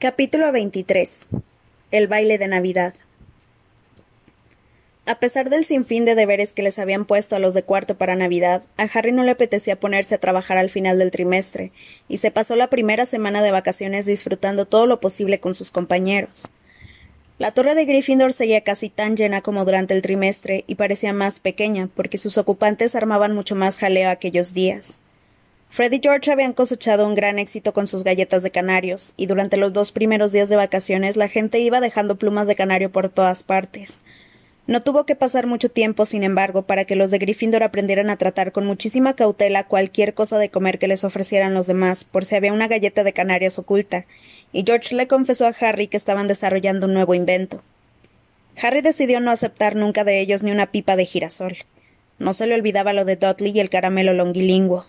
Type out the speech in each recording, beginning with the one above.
Capítulo 23 El baile de Navidad A pesar del sinfín de deberes que les habían puesto a los de cuarto para Navidad, a Harry no le apetecía ponerse a trabajar al final del trimestre, y se pasó la primera semana de vacaciones disfrutando todo lo posible con sus compañeros. La torre de Gryffindor seguía casi tan llena como durante el trimestre y parecía más pequeña, porque sus ocupantes armaban mucho más jaleo aquellos días. Fred y George habían cosechado un gran éxito con sus galletas de canarios, y durante los dos primeros días de vacaciones la gente iba dejando plumas de canario por todas partes. No tuvo que pasar mucho tiempo, sin embargo, para que los de Gryffindor aprendieran a tratar con muchísima cautela cualquier cosa de comer que les ofrecieran los demás, por si había una galleta de canarios oculta, y George le confesó a Harry que estaban desarrollando un nuevo invento. Harry decidió no aceptar nunca de ellos ni una pipa de girasol. No se le olvidaba lo de Dudley y el caramelo longilingüo.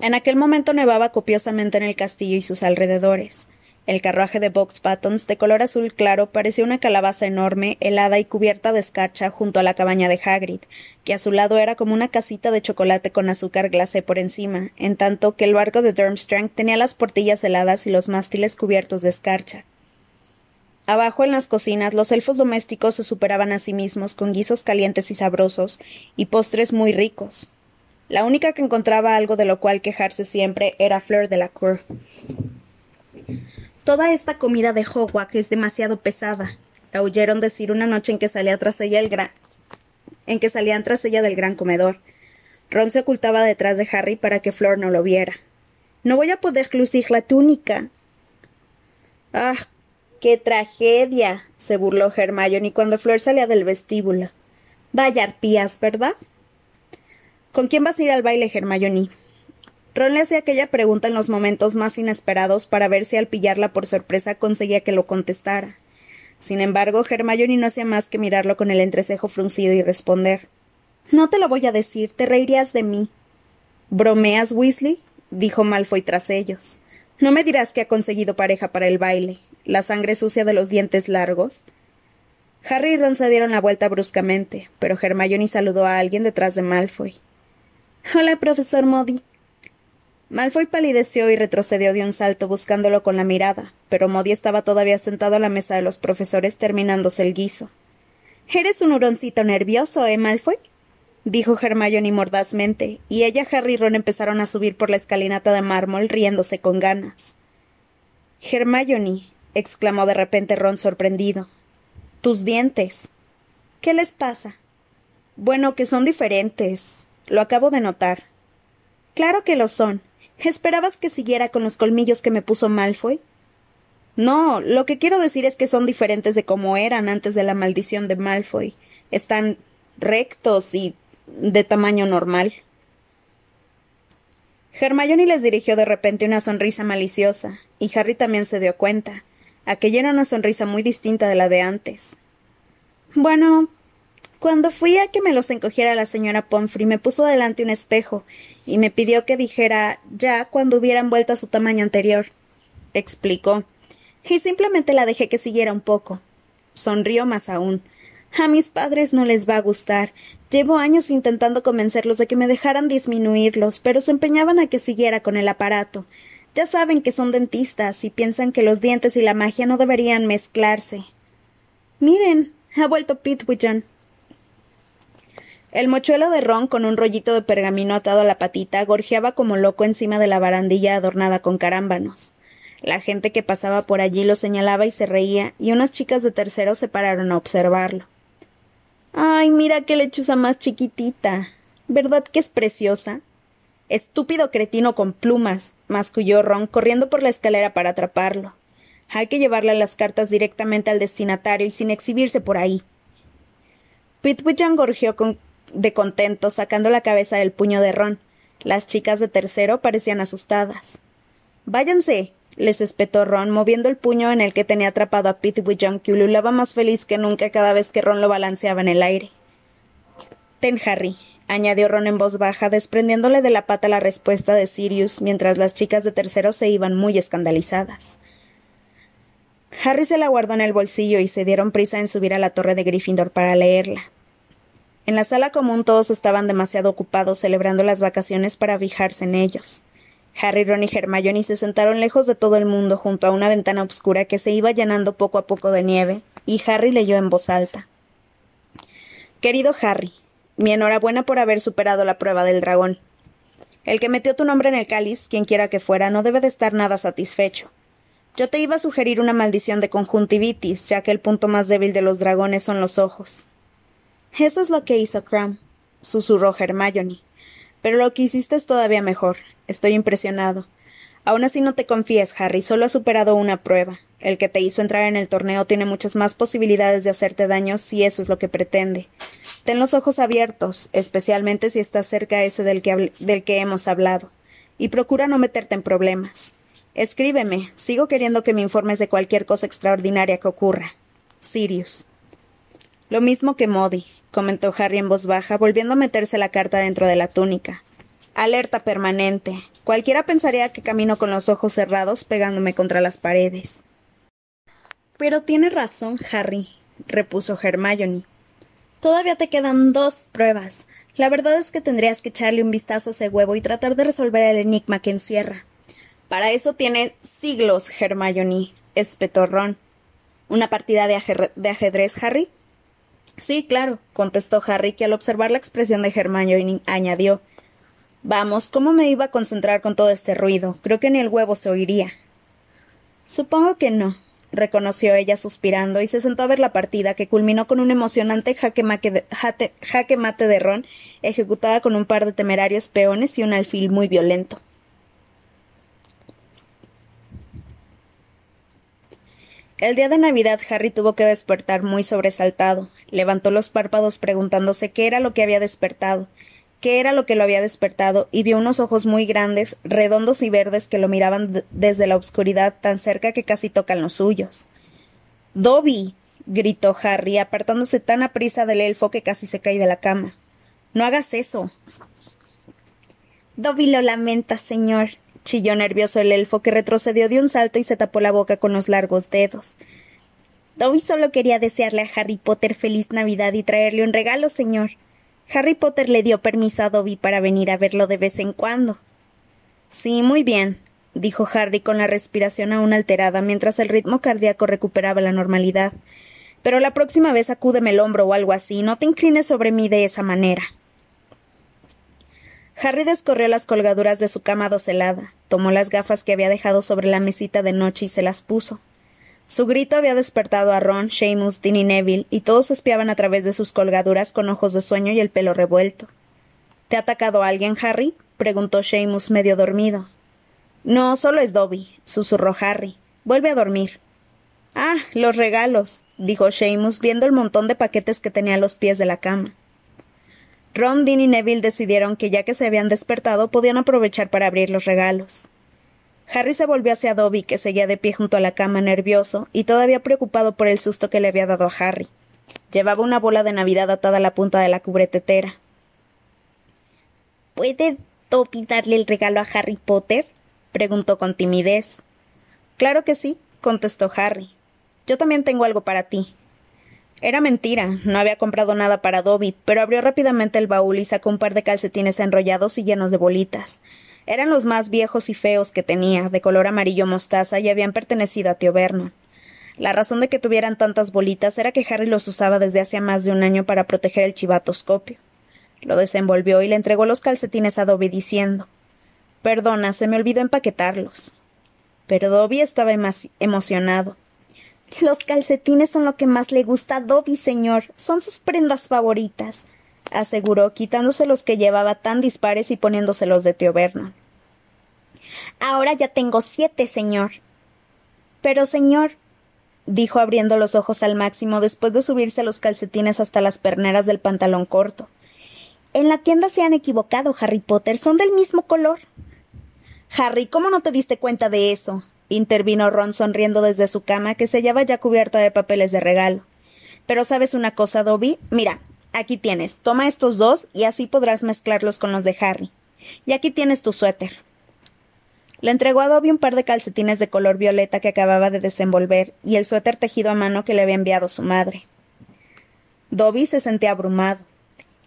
En aquel momento nevaba copiosamente en el castillo y sus alrededores. El carruaje de Box Buttons, de color azul claro, parecía una calabaza enorme, helada y cubierta de escarcha junto a la cabaña de Hagrid, que a su lado era como una casita de chocolate con azúcar glacé por encima, en tanto que el barco de Durmstrang tenía las portillas heladas y los mástiles cubiertos de escarcha. Abajo en las cocinas los elfos domésticos se superaban a sí mismos con guisos calientes y sabrosos y postres muy ricos. La única que encontraba algo de lo cual quejarse siempre era Fleur de la Cour. Toda esta comida de Hogwarts es demasiado pesada, la oyeron decir una noche en que salía tras ella el gran en que salían tras ella del gran comedor. Ron se ocultaba detrás de Harry para que Flor no lo viera. No voy a poder lucir la túnica. Ah, qué tragedia. se burló Hermione cuando Flor salía del vestíbulo. Vaya arpías, ¿verdad? ¿Con quién vas a ir al baile, Hermione? Ron le hacía aquella pregunta en los momentos más inesperados para ver si al pillarla por sorpresa conseguía que lo contestara. Sin embargo, Hermione no hacía más que mirarlo con el entrecejo fruncido y responder No te lo voy a decir, te reirías de mí. ¿Bromeas, Weasley? dijo Malfoy tras ellos. No me dirás que ha conseguido pareja para el baile. La sangre sucia de los dientes largos. Harry y Ron se dieron la vuelta bruscamente, pero Hermione saludó a alguien detrás de Malfoy. Hola, profesor Modi. Malfoy palideció y retrocedió de un salto buscándolo con la mirada, pero Modi estaba todavía sentado a la mesa de los profesores terminándose el guiso. Eres un huroncito nervioso, ¿eh, Malfoy? dijo Hermione mordazmente, y ella, Harry y Ron empezaron a subir por la escalinata de mármol riéndose con ganas. Hermione, exclamó de repente Ron sorprendido. Tus dientes. ¿Qué les pasa? Bueno, que son diferentes. Lo acabo de notar. Claro que lo son. ¿Esperabas que siguiera con los colmillos que me puso Malfoy? No, lo que quiero decir es que son diferentes de como eran antes de la maldición de Malfoy. Están rectos y de tamaño normal. Hermione les dirigió de repente una sonrisa maliciosa, y Harry también se dio cuenta. Aquella era una sonrisa muy distinta de la de antes. Bueno, cuando fui a que me los encogiera la señora Pomfrey, me puso delante un espejo y me pidió que dijera ya cuando hubieran vuelto a su tamaño anterior. Explicó. Y simplemente la dejé que siguiera un poco. Sonrió más aún. A mis padres no les va a gustar. Llevo años intentando convencerlos de que me dejaran disminuirlos, pero se empeñaban a que siguiera con el aparato. Ya saben que son dentistas y piensan que los dientes y la magia no deberían mezclarse. Miren, ha vuelto Pitwidgeon. El mochuelo de ron con un rollito de pergamino atado a la patita gorjeaba como loco encima de la barandilla adornada con carámbanos. La gente que pasaba por allí lo señalaba y se reía, y unas chicas de tercero se pararon a observarlo. Ay, mira qué lechuza más chiquitita. ¿Verdad que es preciosa? Estúpido cretino con plumas, masculló Ron, corriendo por la escalera para atraparlo. Hay que llevarle las cartas directamente al destinatario y sin exhibirse por ahí. Pitwichan gorjeó con de contento, sacando la cabeza del puño de Ron. Las chicas de tercero parecían asustadas. Váyanse, les espetó Ron, moviendo el puño en el que tenía atrapado a Pitwidgeon, que ululaba más feliz que nunca cada vez que Ron lo balanceaba en el aire. Ten, Harry, añadió Ron en voz baja, desprendiéndole de la pata la respuesta de Sirius, mientras las chicas de tercero se iban muy escandalizadas. Harry se la guardó en el bolsillo y se dieron prisa en subir a la torre de Gryffindor para leerla. En la sala común todos estaban demasiado ocupados celebrando las vacaciones para fijarse en ellos. Harry, Ron y Hermione se sentaron lejos de todo el mundo junto a una ventana oscura que se iba llenando poco a poco de nieve, y Harry leyó en voz alta. Querido Harry, mi enhorabuena por haber superado la prueba del dragón. El que metió tu nombre en el cáliz, quien quiera que fuera, no debe de estar nada satisfecho. Yo te iba a sugerir una maldición de conjuntivitis, ya que el punto más débil de los dragones son los ojos. Eso es lo que hizo Cram, susurró Hermione. Pero lo que hiciste es todavía mejor. Estoy impresionado. Aún así no te confíes, Harry, solo has superado una prueba. El que te hizo entrar en el torneo tiene muchas más posibilidades de hacerte daño si eso es lo que pretende. Ten los ojos abiertos, especialmente si estás cerca ese del que, del que hemos hablado, y procura no meterte en problemas. Escríbeme. Sigo queriendo que me informes de cualquier cosa extraordinaria que ocurra. Sirius. Lo mismo que Modi, comentó Harry en voz baja, volviendo a meterse la carta dentro de la túnica. Alerta permanente. Cualquiera pensaría que camino con los ojos cerrados pegándome contra las paredes. Pero tiene razón, Harry, repuso Hermione. Todavía te quedan dos pruebas. La verdad es que tendrías que echarle un vistazo a ese huevo y tratar de resolver el enigma que encierra. Para eso tiene siglos, Hermione, espetó Ron. ¿Una partida de, de ajedrez, Harry? Sí, claro, contestó Harry, que al observar la expresión de Hermione añadió Vamos, ¿cómo me iba a concentrar con todo este ruido? Creo que ni el huevo se oiría. Supongo que no, reconoció ella suspirando, y se sentó a ver la partida, que culminó con un emocionante jaque, jaque mate de ron, ejecutada con un par de temerarios peones y un alfil muy violento. El día de Navidad Harry tuvo que despertar muy sobresaltado. Levantó los párpados preguntándose qué era lo que había despertado, qué era lo que lo había despertado, y vio unos ojos muy grandes, redondos y verdes que lo miraban desde la oscuridad tan cerca que casi tocan los suyos. Dobby. gritó Harry, apartándose tan aprisa del elfo que casi se cae de la cama. No hagas eso. Dobby lo lamenta, señor, chilló nervioso el elfo, que retrocedió de un salto y se tapó la boca con los largos dedos. Dobby solo quería desearle a Harry Potter feliz Navidad y traerle un regalo, señor. Harry Potter le dio permiso a Dobby para venir a verlo de vez en cuando. Sí, muy bien, dijo Harry con la respiración aún alterada mientras el ritmo cardíaco recuperaba la normalidad. Pero la próxima vez acúdeme el hombro o algo así, no te inclines sobre mí de esa manera. Harry descorrió las colgaduras de su cama docelada, tomó las gafas que había dejado sobre la mesita de noche y se las puso. Su grito había despertado a Ron, Seamus, Dean y Neville, y todos espiaban a través de sus colgaduras con ojos de sueño y el pelo revuelto. ¿Te ha atacado alguien, Harry? preguntó Seamus medio dormido. No, solo es Dobby, susurró Harry. Vuelve a dormir. Ah, los regalos, dijo Seamus, viendo el montón de paquetes que tenía a los pies de la cama. Ron, Dean y Neville decidieron que ya que se habían despertado podían aprovechar para abrir los regalos. Harry se volvió hacia Dobby, que seguía de pie junto a la cama nervioso y todavía preocupado por el susto que le había dado a Harry. Llevaba una bola de Navidad atada a la punta de la cubretetera. ¿Puede Dobby darle el regalo a Harry Potter? preguntó con timidez. Claro que sí, contestó Harry. Yo también tengo algo para ti. Era mentira, no había comprado nada para Dobby, pero abrió rápidamente el baúl y sacó un par de calcetines enrollados y llenos de bolitas. Eran los más viejos y feos que tenía, de color amarillo mostaza, y habían pertenecido a tío Vernon. La razón de que tuvieran tantas bolitas era que Harry los usaba desde hacía más de un año para proteger el chivatoscopio. Lo desenvolvió y le entregó los calcetines a Dobby diciendo Perdona, se me olvidó empaquetarlos. Pero Dobby estaba emocionado. Los calcetines son lo que más le gusta a Dobby, señor. Son sus prendas favoritas, aseguró, quitándose los que llevaba tan dispares y poniéndoselos de tío Vernon. Ahora ya tengo siete, señor. Pero, señor, dijo abriendo los ojos al máximo después de subirse los calcetines hasta las perneras del pantalón corto. En la tienda se han equivocado, Harry Potter. Son del mismo color. Harry, ¿cómo no te diste cuenta de eso? intervino Ron sonriendo desde su cama, que se hallaba ya cubierta de papeles de regalo. Pero sabes una cosa, Dobby, mira, aquí tienes, toma estos dos y así podrás mezclarlos con los de Harry. Y aquí tienes tu suéter. Le entregó a Dobby un par de calcetines de color violeta que acababa de desenvolver y el suéter tejido a mano que le había enviado su madre. Dobby se sentía abrumado.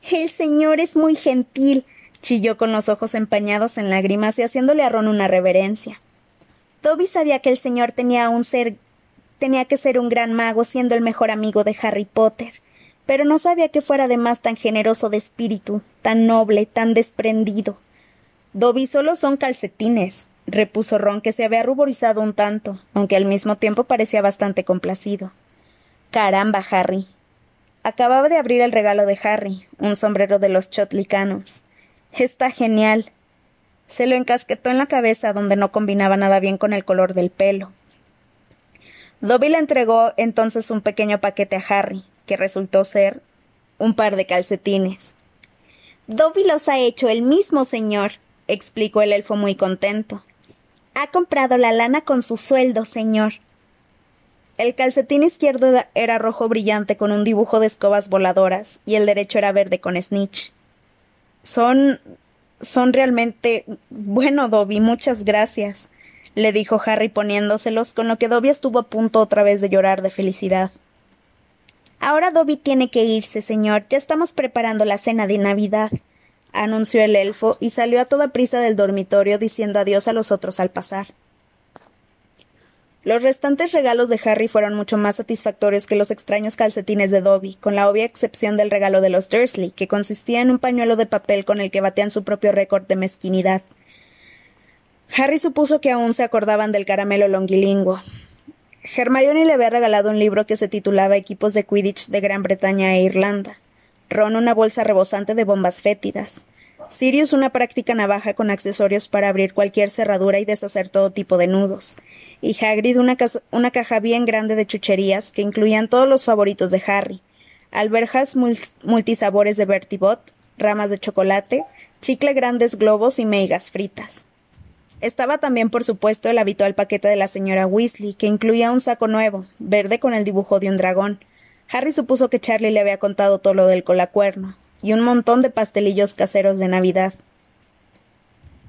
El señor es muy gentil. chilló con los ojos empañados en lágrimas y haciéndole a Ron una reverencia. Dobby sabía que el señor tenía un ser tenía que ser un gran mago siendo el mejor amigo de Harry Potter, pero no sabía que fuera además tan generoso de espíritu, tan noble, tan desprendido. Dobby solo son calcetines, repuso Ron, que se había ruborizado un tanto, aunque al mismo tiempo parecía bastante complacido. Caramba, Harry. Acababa de abrir el regalo de Harry, un sombrero de los chotlicanos. Está genial. Se lo encasquetó en la cabeza donde no combinaba nada bien con el color del pelo. Dobby le entregó entonces un pequeño paquete a Harry, que resultó ser un par de calcetines. Dobby los ha hecho el mismo señor, explicó el elfo muy contento. Ha comprado la lana con su sueldo, señor. El calcetín izquierdo era rojo brillante con un dibujo de escobas voladoras y el derecho era verde con snitch. Son. son realmente. Bueno, Dobby, muchas gracias, le dijo Harry poniéndoselos, con lo que Dobby estuvo a punto otra vez de llorar de felicidad. Ahora Dobby tiene que irse, señor. Ya estamos preparando la cena de Navidad anunció el elfo y salió a toda prisa del dormitorio diciendo adiós a los otros al pasar. Los restantes regalos de Harry fueron mucho más satisfactorios que los extraños calcetines de Dobby, con la obvia excepción del regalo de los Dursley, que consistía en un pañuelo de papel con el que batean su propio récord de mezquinidad. Harry supuso que aún se acordaban del caramelo longilingüe. Hermione le había regalado un libro que se titulaba Equipos de Quidditch de Gran Bretaña e Irlanda. Ron una bolsa rebosante de bombas fétidas. Sirius una práctica navaja con accesorios para abrir cualquier cerradura y deshacer todo tipo de nudos. Y Hagrid una, una caja bien grande de chucherías que incluían todos los favoritos de Harry. Alberjas multisabores de Bertibot, ramas de chocolate, chicle grandes globos y meigas fritas. Estaba también, por supuesto, el habitual paquete de la señora Weasley, que incluía un saco nuevo, verde con el dibujo de un dragón, Harry supuso que Charlie le había contado todo lo del colacuerno, y un montón de pastelillos caseros de Navidad.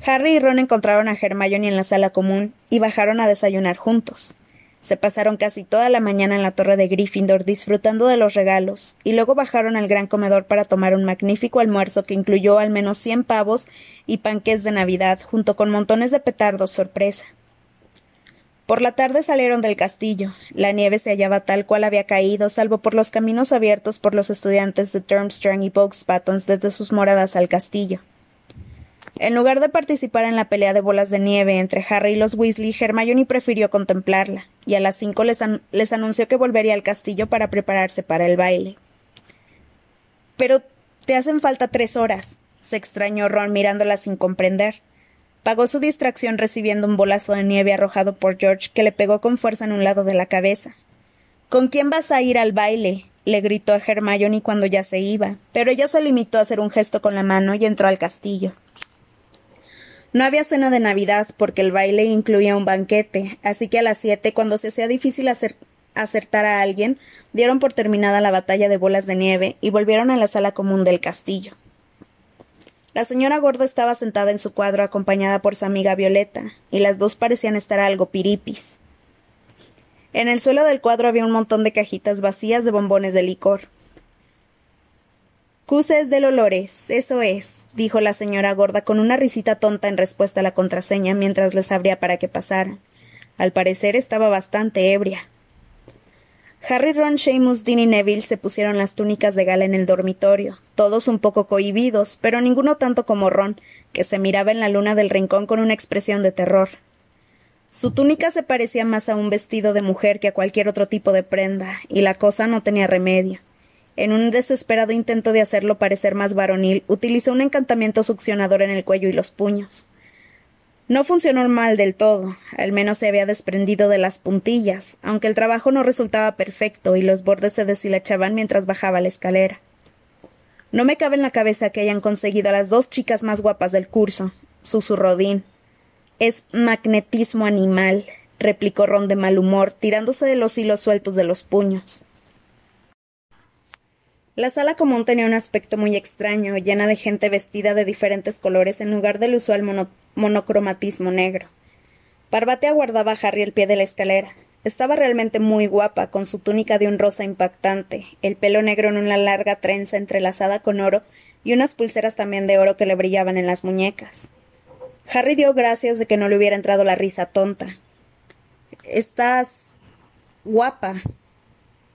Harry y Ron encontraron a Hermione en la sala común y bajaron a desayunar juntos. Se pasaron casi toda la mañana en la torre de Gryffindor disfrutando de los regalos, y luego bajaron al gran comedor para tomar un magnífico almuerzo que incluyó al menos cien pavos y panqués de Navidad, junto con montones de petardos sorpresa. Por la tarde salieron del castillo. La nieve se hallaba tal cual había caído, salvo por los caminos abiertos por los estudiantes de Durmstrang y Buttons desde sus moradas al castillo. En lugar de participar en la pelea de bolas de nieve entre Harry y los Weasley, Hermione prefirió contemplarla, y a las cinco les, anunció que volvería al castillo para prepararse para el baile. Pero te hacen falta tres horas, se extrañó Ron mirándola sin comprender. Pagó su distracción recibiendo un bolazo de nieve arrojado por George que le pegó con fuerza en un lado de la cabeza. ¿Con quién vas a ir al baile? le gritó a Hermione cuando ya se iba, pero ella se limitó a hacer un gesto con la mano y entró al castillo. No había cena de Navidad porque el baile incluía un banquete, así que a las siete, cuando se hacía difícil acertar a alguien, dieron por terminada la batalla de bolas de nieve y volvieron a la sala común del castillo. La señora gorda estaba sentada en su cuadro acompañada por su amiga Violeta, y las dos parecían estar algo piripis. En el suelo del cuadro había un montón de cajitas vacías de bombones de licor. Cuses del olores, eso es, dijo la señora gorda con una risita tonta en respuesta a la contraseña mientras les abría para que pasaran. Al parecer estaba bastante ebria. Harry, Ron, Seamus, Dean y Neville se pusieron las túnicas de gala en el dormitorio, todos un poco cohibidos, pero ninguno tanto como Ron, que se miraba en la luna del rincón con una expresión de terror. Su túnica se parecía más a un vestido de mujer que a cualquier otro tipo de prenda, y la cosa no tenía remedio. En un desesperado intento de hacerlo parecer más varonil, utilizó un encantamiento succionador en el cuello y los puños. No funcionó mal del todo, al menos se había desprendido de las puntillas, aunque el trabajo no resultaba perfecto y los bordes se deshilachaban mientras bajaba la escalera. No me cabe en la cabeza que hayan conseguido a las dos chicas más guapas del curso, susurró Dean. Es magnetismo animal, replicó Ron de mal humor, tirándose de los hilos sueltos de los puños. La sala común tenía un aspecto muy extraño, llena de gente vestida de diferentes colores en lugar del usual monocromatismo negro. Parvati aguardaba a Harry al pie de la escalera. Estaba realmente muy guapa, con su túnica de un rosa impactante, el pelo negro en una larga trenza entrelazada con oro y unas pulseras también de oro que le brillaban en las muñecas. Harry dio gracias de que no le hubiera entrado la risa tonta. Estás guapa,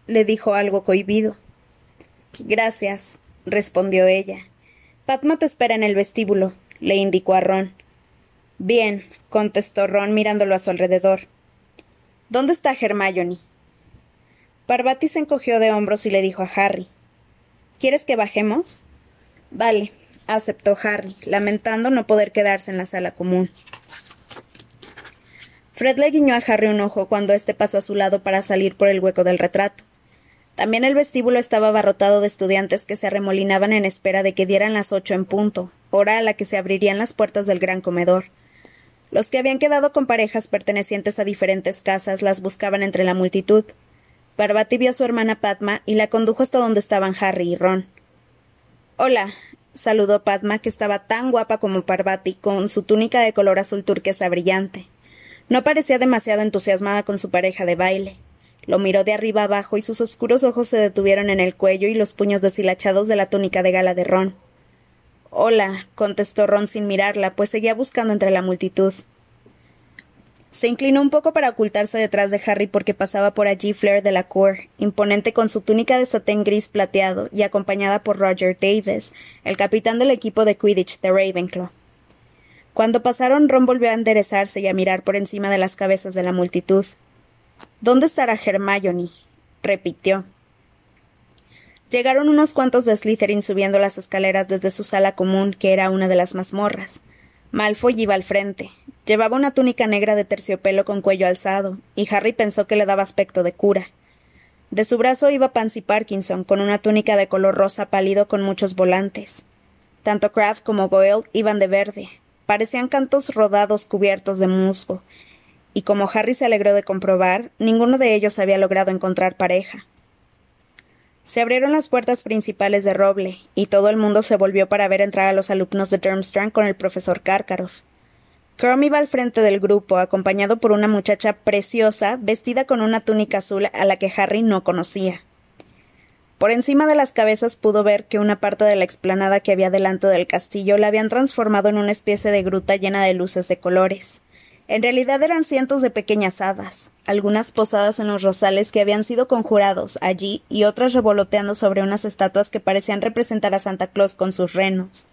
le dijo algo cohibido. Gracias, respondió ella. Padma te espera en el vestíbulo, le indicó a Ron. Bien, contestó Ron mirándolo a su alrededor. ¿Dónde está Hermione? Parvati se encogió de hombros y le dijo a Harry ¿Quieres que bajemos? Vale, aceptó Harry, lamentando no poder quedarse en la sala común. Fred le guiñó a Harry un ojo cuando éste pasó a su lado para salir por el hueco del retrato. También el vestíbulo estaba abarrotado de estudiantes que se arremolinaban en espera de que dieran las ocho en punto, hora a la que se abrirían las puertas del gran comedor. Los que habían quedado con parejas pertenecientes a diferentes casas las buscaban entre la multitud. Parvati vio a su hermana Padma y la condujo hasta donde estaban Harry y Ron. Hola, saludó Padma, que estaba tan guapa como Parvati, con su túnica de color azul turquesa brillante. No parecía demasiado entusiasmada con su pareja de baile. Lo miró de arriba abajo y sus oscuros ojos se detuvieron en el cuello y los puños deshilachados de la túnica de gala de Ron. Hola, contestó Ron sin mirarla, pues seguía buscando entre la multitud. Se inclinó un poco para ocultarse detrás de Harry porque pasaba por allí Fleur de la Cour, imponente con su túnica de satén gris plateado y acompañada por Roger Davis, el capitán del equipo de Quidditch de Ravenclaw. Cuando pasaron, Ron volvió a enderezarse y a mirar por encima de las cabezas de la multitud. ¿Dónde estará Hermione? repitió. Llegaron unos cuantos de Slytherin subiendo las escaleras desde su sala común, que era una de las mazmorras. Malfoy iba al frente. Llevaba una túnica negra de terciopelo con cuello alzado, y Harry pensó que le daba aspecto de cura. De su brazo iba Pansy Parkinson, con una túnica de color rosa pálido con muchos volantes. Tanto Kraft como Goyle iban de verde, Parecían cantos rodados cubiertos de musgo, y como Harry se alegró de comprobar, ninguno de ellos había logrado encontrar pareja. Se abrieron las puertas principales de roble, y todo el mundo se volvió para ver entrar a los alumnos de Durmstrang con el profesor Karkaroff. Crum iba al frente del grupo, acompañado por una muchacha preciosa, vestida con una túnica azul a la que Harry no conocía. Por encima de las cabezas pudo ver que una parte de la explanada que había delante del castillo la habían transformado en una especie de gruta llena de luces de colores. En realidad eran cientos de pequeñas hadas, algunas posadas en los rosales que habían sido conjurados allí y otras revoloteando sobre unas estatuas que parecían representar a Santa Claus con sus renos.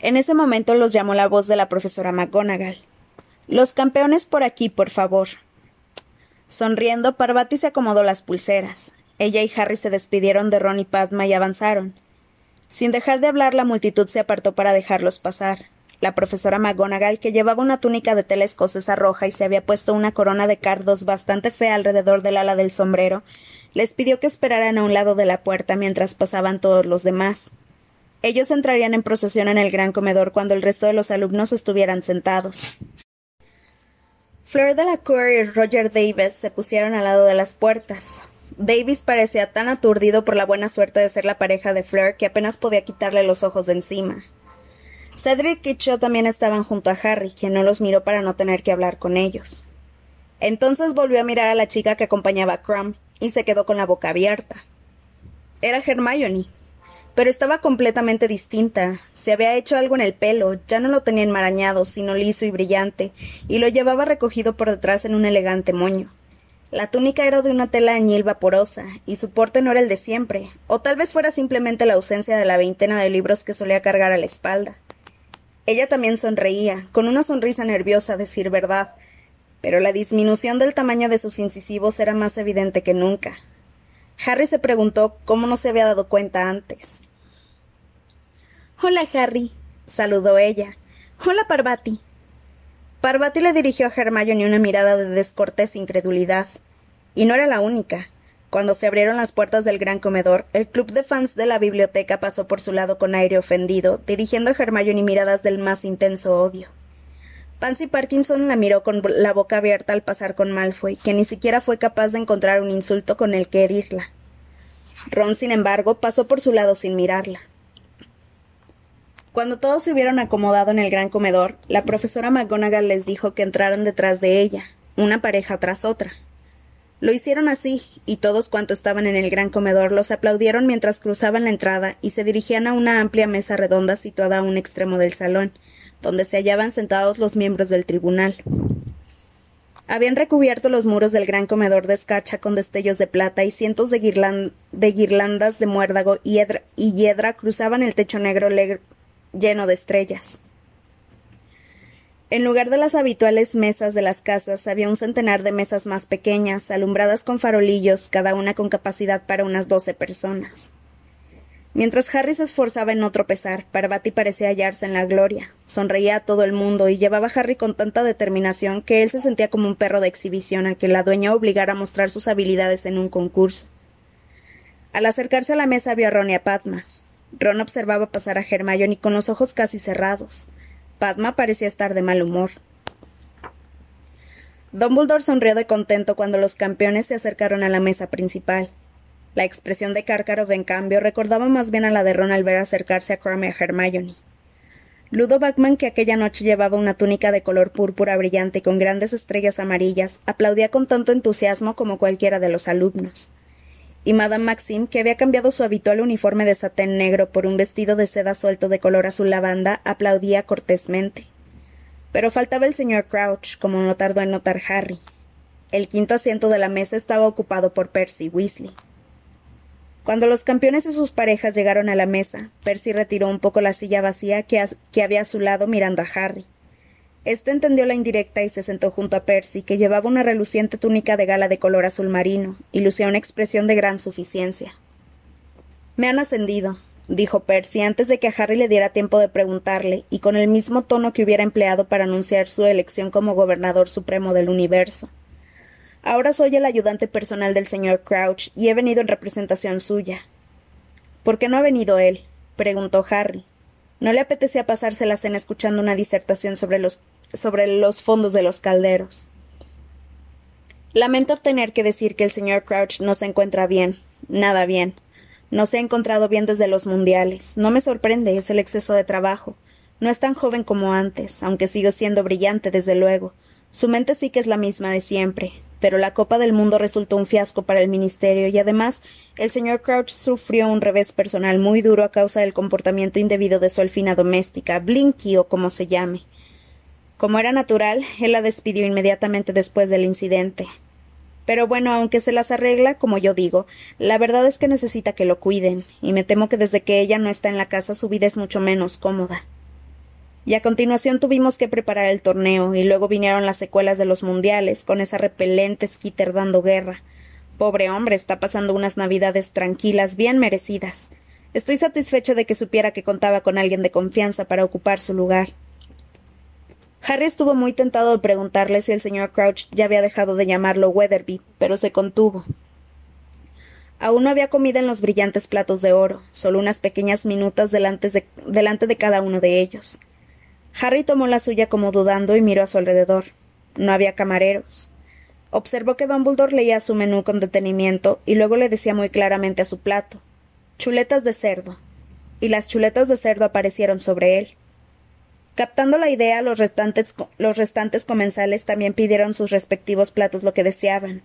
En ese momento los llamó la voz de la profesora McGonagall. Los campeones por aquí, por favor. Sonriendo, Parvati se acomodó las pulseras. Ella y Harry se despidieron de Ron y Padma y avanzaron. Sin dejar de hablar, la multitud se apartó para dejarlos pasar. La profesora McGonagall, que llevaba una túnica de tela escocesa roja y se había puesto una corona de cardos bastante fea alrededor del ala del sombrero, les pidió que esperaran a un lado de la puerta mientras pasaban todos los demás. Ellos entrarían en procesión en el gran comedor cuando el resto de los alumnos estuvieran sentados. Fleur Delacour y Roger Davis se pusieron al lado de las puertas. Davis parecía tan aturdido por la buena suerte de ser la pareja de Fleur que apenas podía quitarle los ojos de encima. Cedric y Cho también estaban junto a Harry, quien no los miró para no tener que hablar con ellos. Entonces volvió a mirar a la chica que acompañaba a Crumb y se quedó con la boca abierta. Era Hermione, pero estaba completamente distinta. Se había hecho algo en el pelo, ya no lo tenía enmarañado, sino liso y brillante, y lo llevaba recogido por detrás en un elegante moño. La túnica era de una tela añil vaporosa, y su porte no era el de siempre, o tal vez fuera simplemente la ausencia de la veintena de libros que solía cargar a la espalda. Ella también sonreía, con una sonrisa nerviosa, a decir verdad, pero la disminución del tamaño de sus incisivos era más evidente que nunca. Harry se preguntó cómo no se había dado cuenta antes. Hola, Harry, saludó ella. Hola, Parvati. Parvati le dirigió a Hermione una mirada de descortés incredulidad. Y no era la única. Cuando se abrieron las puertas del gran comedor, el club de fans de la biblioteca pasó por su lado con aire ofendido, dirigiendo a Hermione miradas del más intenso odio. Pansy Parkinson la miró con la boca abierta al pasar con Malfoy, que ni siquiera fue capaz de encontrar un insulto con el que herirla. Ron, sin embargo, pasó por su lado sin mirarla. Cuando todos se hubieron acomodado en el gran comedor, la profesora McGonagall les dijo que entraran detrás de ella, una pareja tras otra. Lo hicieron así, y todos cuantos estaban en el gran comedor los aplaudieron mientras cruzaban la entrada y se dirigían a una amplia mesa redonda situada a un extremo del salón, donde se hallaban sentados los miembros del tribunal. Habían recubierto los muros del gran comedor de escarcha con destellos de plata y cientos de, guirlandas de muérdago y hiedra, cruzaban el techo negro lleno de estrellas. En lugar de las habituales mesas de las casas, había un centenar de mesas más pequeñas, alumbradas con farolillos, cada una con capacidad para unas doce personas. Mientras Harry se esforzaba en no tropezar, Parvati parecía hallarse en la gloria. Sonreía a todo el mundo y llevaba a Harry con tanta determinación que él se sentía como un perro de exhibición al que la dueña obligara a mostrar sus habilidades en un concurso. Al acercarse a la mesa vio a Ron y a Padma. Ron observaba pasar a Hermione con los ojos casi cerrados. Padma parecía estar de mal humor. Dumbledore sonrió de contento cuando los campeones se acercaron a la mesa principal. La expresión de Karkaroff, en cambio, recordaba más bien a la de Ron al ver acercarse a Crumb y a Hermione. Ludo Backman, que aquella noche llevaba una túnica de color púrpura brillante con grandes estrellas amarillas, aplaudía con tanto entusiasmo como cualquiera de los alumnos y Madame Maxim, que había cambiado su habitual uniforme de satén negro por un vestido de seda suelto de color azul lavanda, aplaudía cortésmente. Pero faltaba el señor Crouch, como no tardó en notar Harry. El quinto asiento de la mesa estaba ocupado por Percy Weasley. Cuando los campeones y sus parejas llegaron a la mesa, Percy retiró un poco la silla vacía que, que había a su lado mirando a Harry. Este entendió la indirecta y se sentó junto a Percy, que llevaba una reluciente túnica de gala de color azul marino y lucía una expresión de gran suficiencia. Me han ascendido, dijo Percy antes de que a Harry le diera tiempo de preguntarle, y con el mismo tono que hubiera empleado para anunciar su elección como gobernador supremo del universo. Ahora soy el ayudante personal del señor Crouch y he venido en representación suya. ¿Por qué no ha venido él? preguntó Harry. No le apetecía pasarse la cena escuchando una disertación sobre los sobre los fondos de los calderos. Lamento tener que decir que el señor Crouch no se encuentra bien, nada bien. No se ha encontrado bien desde los mundiales. No me sorprende, es el exceso de trabajo. No es tan joven como antes, aunque sigue siendo brillante, desde luego. Su mente sí que es la misma de siempre, pero la Copa del Mundo resultó un fiasco para el Ministerio y además el señor Crouch sufrió un revés personal muy duro a causa del comportamiento indebido de su alfina doméstica, Blinky o como se llame. Como era natural, él la despidió inmediatamente después del incidente. Pero bueno, aunque se las arregla, como yo digo, la verdad es que necesita que lo cuiden, y me temo que desde que ella no está en la casa su vida es mucho menos cómoda. Y a continuación tuvimos que preparar el torneo, y luego vinieron las secuelas de los mundiales, con esa repelente Skitter dando guerra. Pobre hombre, está pasando unas navidades tranquilas, bien merecidas. Estoy satisfecho de que supiera que contaba con alguien de confianza para ocupar su lugar. Harry estuvo muy tentado de preguntarle si el señor Crouch ya había dejado de llamarlo Weatherby, pero se contuvo. Aún no había comida en los brillantes platos de oro, solo unas pequeñas minutas delante de, delante de cada uno de ellos. Harry tomó la suya como dudando y miró a su alrededor. No había camareros. Observó que Dumbledore leía su menú con detenimiento y luego le decía muy claramente a su plato chuletas de cerdo. Y las chuletas de cerdo aparecieron sobre él. Captando la idea, los restantes, los restantes comensales también pidieron sus respectivos platos lo que deseaban.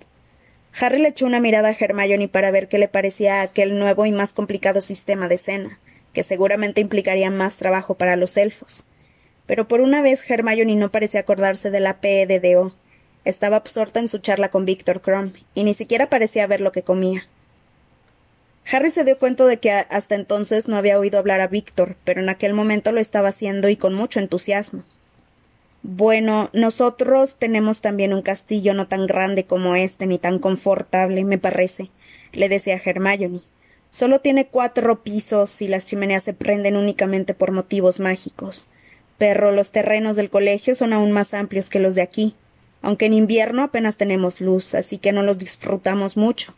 Harry le echó una mirada a Hermione para ver qué le parecía aquel nuevo y más complicado sistema de cena, que seguramente implicaría más trabajo para los elfos. Pero por una vez Hermione no parecía acordarse de la PEDDO. Estaba absorta en su charla con Víctor Crumb, y ni siquiera parecía ver lo que comía. Harry se dio cuenta de que hasta entonces no había oído hablar a Víctor, pero en aquel momento lo estaba haciendo y con mucho entusiasmo. Bueno, nosotros tenemos también un castillo no tan grande como este ni tan confortable, me parece, le decía Hermione. Solo tiene cuatro pisos y las chimeneas se prenden únicamente por motivos mágicos. Pero los terrenos del colegio son aún más amplios que los de aquí, aunque en invierno apenas tenemos luz, así que no los disfrutamos mucho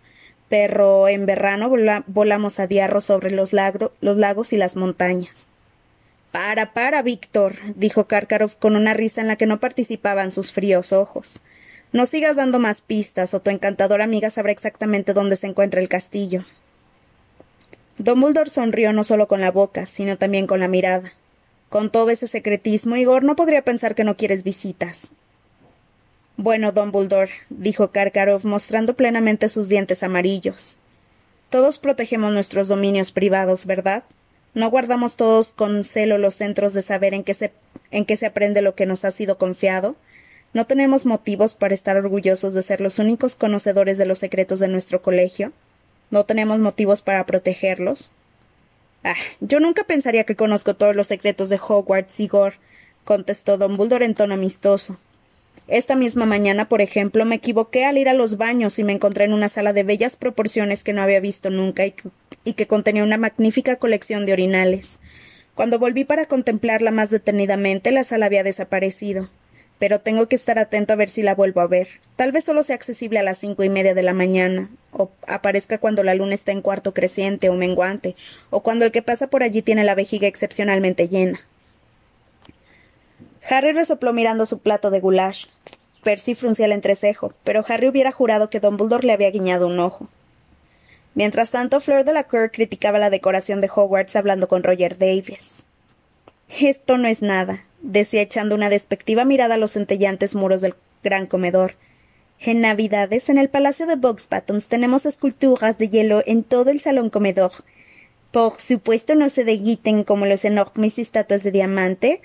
pero en verano volamos a diarro sobre los, los lagos y las montañas. Para, para, Víctor, dijo Karkaroff con una risa en la que no participaban sus fríos ojos. No sigas dando más pistas, o tu encantadora amiga sabrá exactamente dónde se encuentra el castillo. Dumbledore sonrió no solo con la boca, sino también con la mirada. Con todo ese secretismo, Igor no podría pensar que no quieres visitas. Bueno, Dumbledore, dijo Karkaroff, mostrando plenamente sus dientes amarillos. Todos protegemos nuestros dominios privados, ¿verdad? ¿No guardamos todos con celo los centros de saber en que se, en se aprende lo que nos ha sido confiado? ¿No tenemos motivos para estar orgullosos de ser los únicos conocedores de los secretos de nuestro colegio? ¿No tenemos motivos para protegerlos? Ah, yo nunca pensaría que conozco todos los secretos de Hogwarts, Igor, contestó Dumbledore en tono amistoso. Esta misma mañana, por ejemplo, me equivoqué al ir a los baños y me encontré en una sala de bellas proporciones que no había visto nunca y que, contenía una magnífica colección de orinales. Cuando volví para contemplarla más detenidamente, la sala había desaparecido pero tengo que estar atento a ver si la vuelvo a ver. Tal vez solo sea accesible a las cinco y media de la mañana, o aparezca cuando la luna está en cuarto creciente o menguante, o cuando el que pasa por allí tiene la vejiga excepcionalmente llena. Harry resopló mirando su plato de goulash. Percy fruncía el entrecejo, pero Harry hubiera jurado que Dumbledore le había guiñado un ojo. Mientras tanto, Fleur de la Cour criticaba la decoración de Hogwarts hablando con Roger Davis. Esto no es nada, decía echando una despectiva mirada a los centellantes muros del gran comedor. En Navidades, en el Palacio de Buttons tenemos esculturas de hielo en todo el salón comedor. Por supuesto no se deguiten como los enormes estatuas de diamante,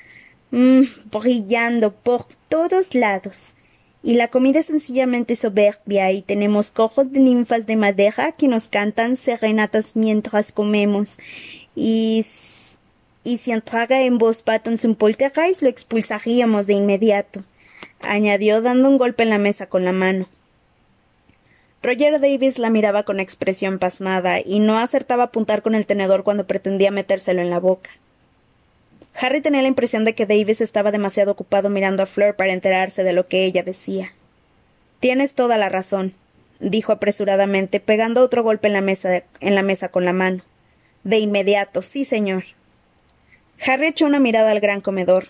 mm, brillando por todos lados. Y la comida es sencillamente soberbia y tenemos cojos de ninfas de madera que nos cantan serenatas mientras comemos. Y y si entrara en voz Patton un poltergeist lo expulsaríamos de inmediato, añadió dando un golpe en la mesa con la mano. Roger Davis la miraba con expresión pasmada y no acertaba a apuntar con el tenedor cuando pretendía metérselo en la boca. Harry tenía la impresión de que Davis estaba demasiado ocupado mirando a Fleur para enterarse de lo que ella decía. Tienes toda la razón, dijo apresuradamente, pegando otro golpe en la mesa, en la mesa con la mano. De inmediato, sí, señor. Harry echó una mirada al gran comedor.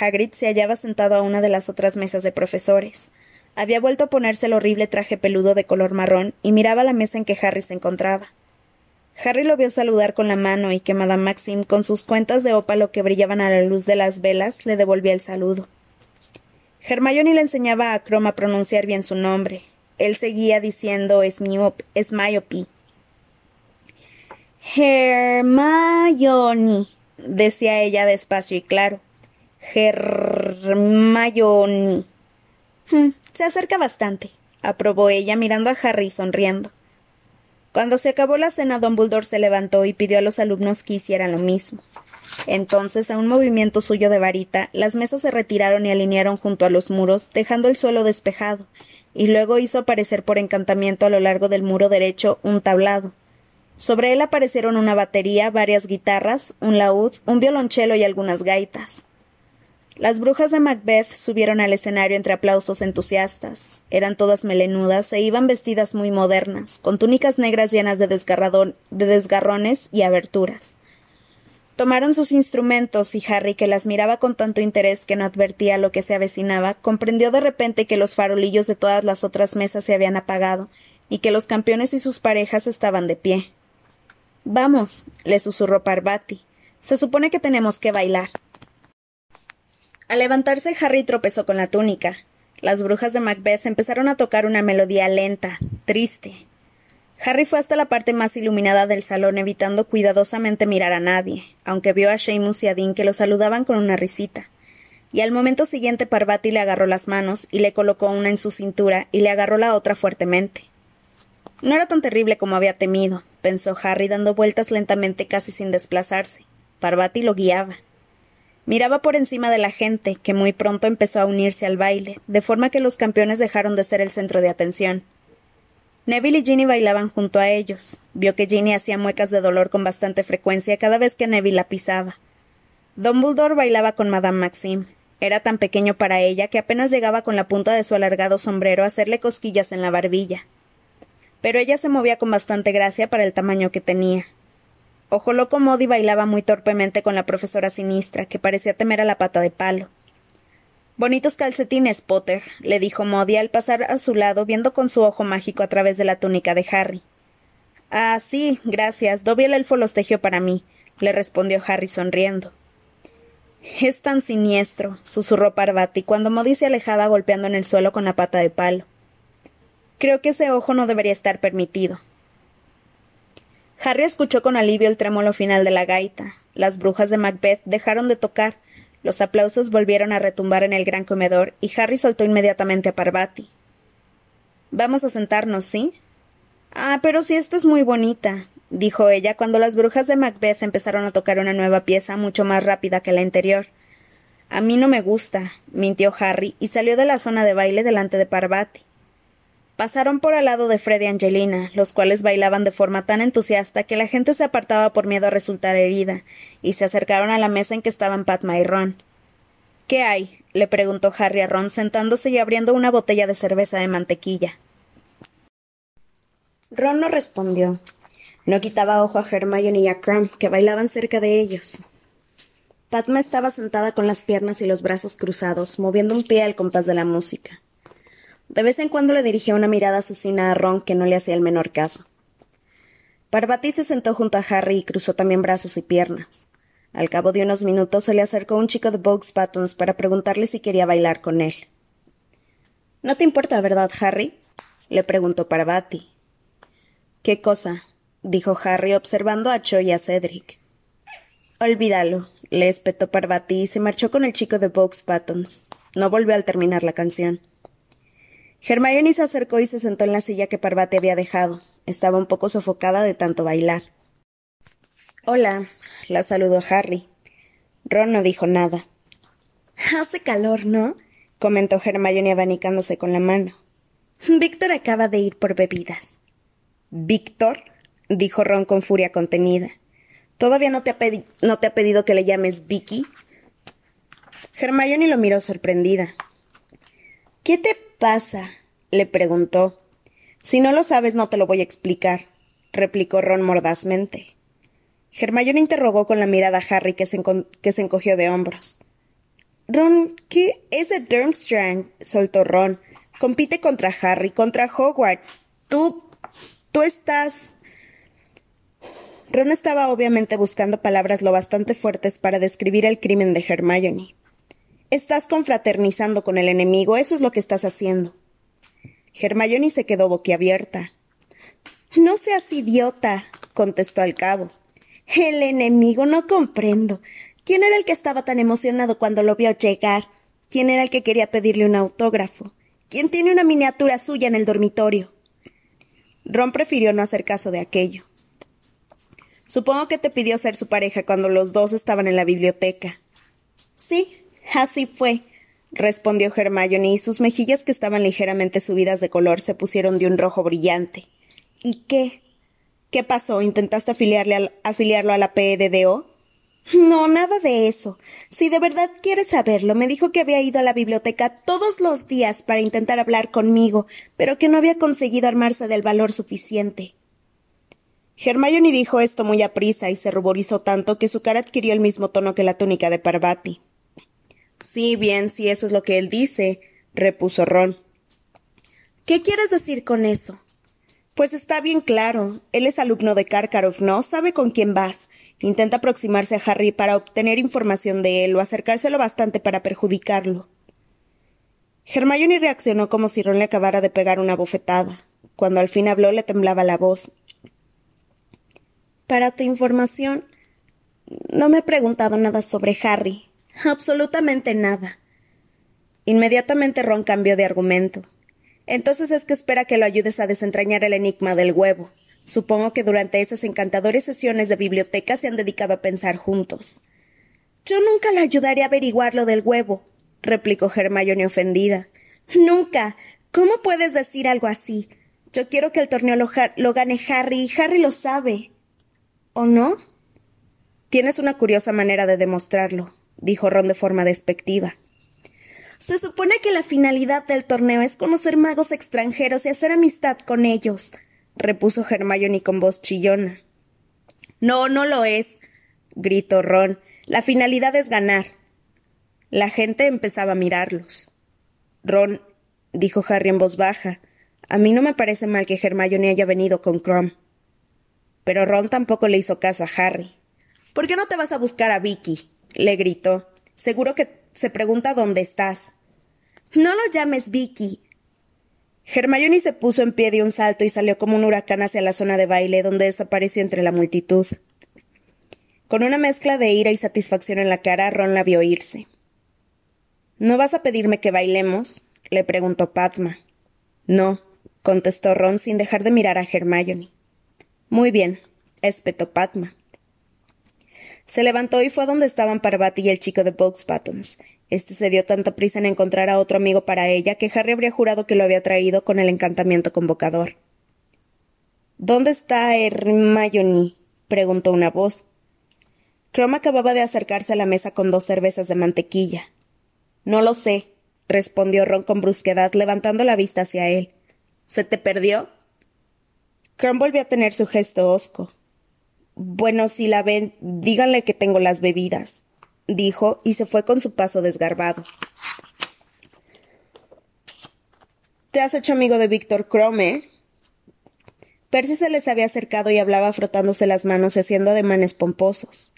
Hagrid se hallaba sentado a una de las otras mesas de profesores. Había vuelto a ponerse el horrible traje peludo de color marrón y miraba la mesa en que Harry se encontraba. Harry lo vio saludar con la mano y que Madame Maxim, con sus cuentas de ópalo que brillaban a la luz de las velas, le devolvía el saludo. Hermione le enseñaba a Chrome a pronunciar bien su nombre. Él seguía diciendo Esmiope. Hermione decía ella despacio y claro. Hermione. Hmm, se acerca bastante, aprobó ella mirando a Harry sonriendo. Cuando se acabó la cena, Dumbledore se levantó y pidió a los alumnos que hicieran lo mismo. Entonces, a un movimiento suyo de varita, las mesas se retiraron y alinearon junto a los muros, dejando el suelo despejado, y luego hizo aparecer por encantamiento a lo largo del muro derecho un tablado, sobre él aparecieron una batería, varias guitarras, un laúd, un violonchelo y algunas gaitas. Las brujas de Macbeth subieron al escenario entre aplausos entusiastas. Eran todas melenudas e iban vestidas muy modernas, con túnicas negras llenas de, de desgarrones y aberturas. Tomaron sus instrumentos y Harry, que las miraba con tanto interés que no advertía lo que se avecinaba, comprendió de repente que los farolillos de todas las otras mesas se habían apagado y que los campeones y sus parejas estaban de pie. Vamos, le susurró Parvati. Se supone que tenemos que bailar. Al levantarse, Harry tropezó con la túnica. Las brujas de Macbeth empezaron a tocar una melodía lenta, triste. Harry fue hasta la parte más iluminada del salón, evitando cuidadosamente mirar a nadie, aunque vio a Seamus y a Dean que lo saludaban con una risita. Y al momento siguiente Parvati le agarró las manos y le colocó una en su cintura y le agarró la otra fuertemente. No era tan terrible como había temido, pensó Harry dando vueltas lentamente casi sin desplazarse. Parvati lo guiaba. Miraba por encima de la gente, que muy pronto empezó a unirse al baile, de forma que los campeones dejaron de ser el centro de atención. Neville y Ginny bailaban junto a ellos. Vio que Ginny hacía muecas de dolor con bastante frecuencia cada vez que Neville la pisaba. Dumbledore bailaba con Madame Maxim. Era tan pequeño para ella que apenas llegaba con la punta de su alargado sombrero a hacerle cosquillas en la barbilla pero ella se movía con bastante gracia para el tamaño que tenía. Ojo loco Modi bailaba muy torpemente con la profesora sinistra, que parecía temer a la pata de palo. Bonitos calcetines, Potter, le dijo Modi al pasar a su lado, viendo con su ojo mágico a través de la túnica de Harry. Ah, sí, gracias. Dobby el para mí, le respondió Harry sonriendo. Es tan siniestro, susurró Parvati cuando Modi se alejaba golpeando en el suelo con la pata de palo. Creo que ese ojo no debería estar permitido. Harry escuchó con alivio el trémolo final de la gaita. Las brujas de Macbeth dejaron de tocar, los aplausos volvieron a retumbar en el gran comedor y Harry soltó inmediatamente a Parvati. Vamos a sentarnos, ¿sí? Ah, pero si esta es muy bonita, dijo ella cuando las brujas de Macbeth empezaron a tocar una nueva pieza mucho más rápida que la anterior. A mí no me gusta, mintió Harry y salió de la zona de baile delante de Parvati. Pasaron por al lado de Fred y Angelina, los cuales bailaban de forma tan entusiasta que la gente se apartaba por miedo a resultar herida, y se acercaron a la mesa en que estaban Padma y Ron. ¿Qué hay? le preguntó Harry a Ron sentándose y abriendo una botella de cerveza de mantequilla. Ron no respondió. No quitaba ojo a Hermione y a Crumb, que bailaban cerca de ellos. Padma estaba sentada con las piernas y los brazos cruzados, moviendo un pie al compás de la música. De vez en cuando le dirigía una mirada asesina a Ron que no le hacía el menor caso. Parvati se sentó junto a Harry y cruzó también brazos y piernas. Al cabo de unos minutos se le acercó un chico de Box Buttons para preguntarle si quería bailar con él. ¿No te importa, verdad, Harry? le preguntó Parvati. ¿Qué cosa? dijo Harry observando a Cho y a Cedric. Olvídalo, le espetó Parvati y se marchó con el chico de Box Buttons. No volvió al terminar la canción. Hermione se acercó y se sentó en la silla que Parvati había dejado. Estaba un poco sofocada de tanto bailar. Hola, la saludó Harry. Ron no dijo nada. Hace calor, ¿no? comentó Hermione abanicándose con la mano. Víctor acaba de ir por bebidas. ¿Víctor? dijo Ron con furia contenida. ¿Todavía no te, ha no te ha pedido que le llames Vicky? Hermione lo miró sorprendida. ¿Qué te pasa? le preguntó. Si no lo sabes, no te lo voy a explicar, replicó Ron mordazmente. Hermione interrogó con la mirada a Harry, que se, que se encogió de hombros. Ron, ¿qué es de Durmstrang? soltó Ron. Compite contra Harry, contra Hogwarts. Tú. tú estás. Ron estaba obviamente buscando palabras lo bastante fuertes para describir el crimen de Hermione. Estás confraternizando con el enemigo, eso es lo que estás haciendo. Hermione se quedó boquiabierta. No seas idiota, contestó al cabo. El enemigo no comprendo. ¿Quién era el que estaba tan emocionado cuando lo vio llegar? ¿Quién era el que quería pedirle un autógrafo? ¿Quién tiene una miniatura suya en el dormitorio? Ron prefirió no hacer caso de aquello. Supongo que te pidió ser su pareja cuando los dos estaban en la biblioteca. Sí, Así fue, respondió Hermione, y sus mejillas, que estaban ligeramente subidas de color, se pusieron de un rojo brillante. ¿Y qué? ¿Qué pasó? ¿Intentaste afiliarle afiliarlo a la PEDDO? No, nada de eso. Si de verdad quieres saberlo, me dijo que había ido a la biblioteca todos los días para intentar hablar conmigo, pero que no había conseguido armarse del valor suficiente. Hermione dijo esto muy aprisa y se ruborizó tanto que su cara adquirió el mismo tono que la túnica de Parvati. Sí, bien, si eso es lo que él dice, repuso Ron. ¿Qué quieres decir con eso? Pues está bien claro. Él es alumno de Karkaroff, ¿no? Sabe con quién vas. Intenta aproximarse a Harry para obtener información de él o acercárselo bastante para perjudicarlo. Hermione reaccionó como si Ron le acabara de pegar una bofetada. Cuando al fin habló le temblaba la voz. Para tu información, no me he preguntado nada sobre Harry. Absolutamente nada. Inmediatamente Ron cambió de argumento. Entonces es que espera que lo ayudes a desentrañar el enigma del huevo. Supongo que durante esas encantadoras sesiones de biblioteca se han dedicado a pensar juntos. Yo nunca le ayudaré a averiguar lo del huevo, replicó Hermione ofendida. Nunca. ¿Cómo puedes decir algo así? Yo quiero que el torneo lo, lo gane Harry y Harry lo sabe. ¿O no? Tienes una curiosa manera de demostrarlo, dijo Ron de forma despectiva. Se supone que la finalidad del torneo es conocer magos extranjeros y hacer amistad con ellos, repuso Hermione con voz chillona. No, no lo es, gritó Ron. La finalidad es ganar. La gente empezaba a mirarlos. Ron, dijo Harry en voz baja, a mí no me parece mal que Hermione haya venido con Crom. Pero Ron tampoco le hizo caso a Harry. ¿Por qué no te vas a buscar a Vicky? Le gritó. Seguro que se pregunta dónde estás. No lo llames Vicky. Hermione se puso en pie de un salto y salió como un huracán hacia la zona de baile, donde desapareció entre la multitud. Con una mezcla de ira y satisfacción en la cara, Ron la vio irse. ¿No vas a pedirme que bailemos? le preguntó Padma. No, contestó Ron sin dejar de mirar a Hermione. Muy bien, espetó Padma. Se levantó y fue a donde estaban Parvati y el chico de Box Buttons. Este se dio tanta prisa en encontrar a otro amigo para ella que Harry habría jurado que lo había traído con el encantamiento convocador. ¿Dónde está Hermione? preguntó una voz. Chrome acababa de acercarse a la mesa con dos cervezas de mantequilla. No lo sé, respondió Ron con brusquedad, levantando la vista hacia él. ¿Se te perdió? Chrome volvió a tener su gesto hosco. Bueno, si la ven, díganle que tengo las bebidas, dijo, y se fue con su paso desgarbado. ¿Te has hecho amigo de Víctor Crome? Percy se les había acercado y hablaba frotándose las manos y haciendo ademanes pomposos.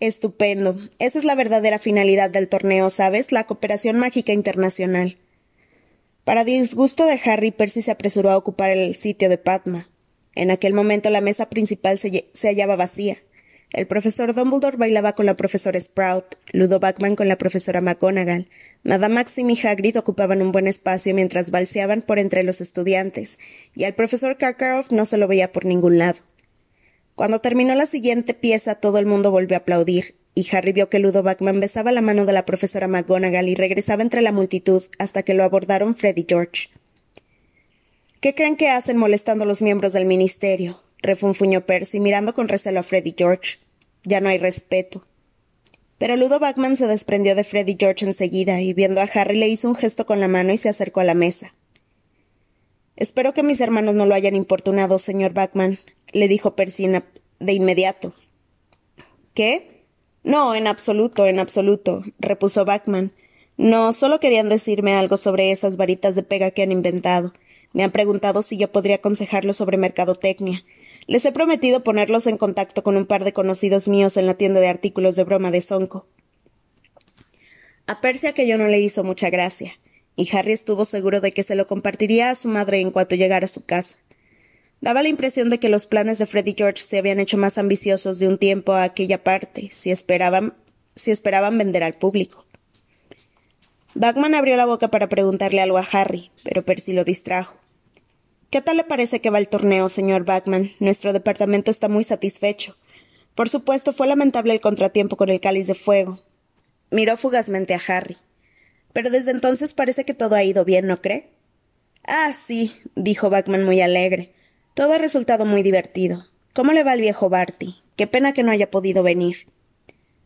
Estupendo. Esa es la verdadera finalidad del torneo, ¿sabes? La cooperación mágica internacional. Para disgusto de Harry, Percy se apresuró a ocupar el sitio de Padma. En aquel momento la mesa principal se, hallaba vacía. El profesor Dumbledore bailaba con la profesora Sprout, Ludo Backman con la profesora McGonagall, Madame Maxim y Hagrid ocupaban un buen espacio mientras balseaban por entre los estudiantes, y al profesor Karkaroff no se lo veía por ningún lado. Cuando terminó la siguiente pieza todo el mundo volvió a aplaudir, y Harry vio que Ludo Backman besaba la mano de la profesora McGonagall y regresaba entre la multitud hasta que lo abordaron Fred y George. ¿Qué creen que hacen molestando a los miembros del ministerio? refunfuñó Percy, mirando con recelo a Freddy George. Ya no hay respeto. Pero Ludo Backman se desprendió de Freddy George enseguida y viendo a Harry le hizo un gesto con la mano y se acercó a la mesa. Espero que mis hermanos no lo hayan importunado, señor Backman, le dijo Percy de inmediato. ¿Qué? No, en absoluto, en absoluto, repuso Backman. No, solo querían decirme algo sobre esas varitas de pega que han inventado. Me han preguntado si yo podría aconsejarlos sobre mercadotecnia. Les he prometido ponerlos en contacto con un par de conocidos míos en la tienda de artículos de broma de Sonco. A Percy aquello no le hizo mucha gracia, y Harry estuvo seguro de que se lo compartiría a su madre en cuanto llegara a su casa. Daba la impresión de que los planes de Freddy George se habían hecho más ambiciosos de un tiempo a aquella parte, si esperaban, si esperaban vender al público. Bagman abrió la boca para preguntarle algo a Harry, pero Percy lo distrajo. ¿Qué tal le parece que va el torneo, señor Bagman? Nuestro departamento está muy satisfecho. Por supuesto, fue lamentable el contratiempo con el cáliz de fuego. Miró fugazmente a Harry. Pero desde entonces parece que todo ha ido bien, ¿no cree? Ah, sí, dijo Bagman muy alegre. Todo ha resultado muy divertido. ¿Cómo le va al viejo Barty? Qué pena que no haya podido venir.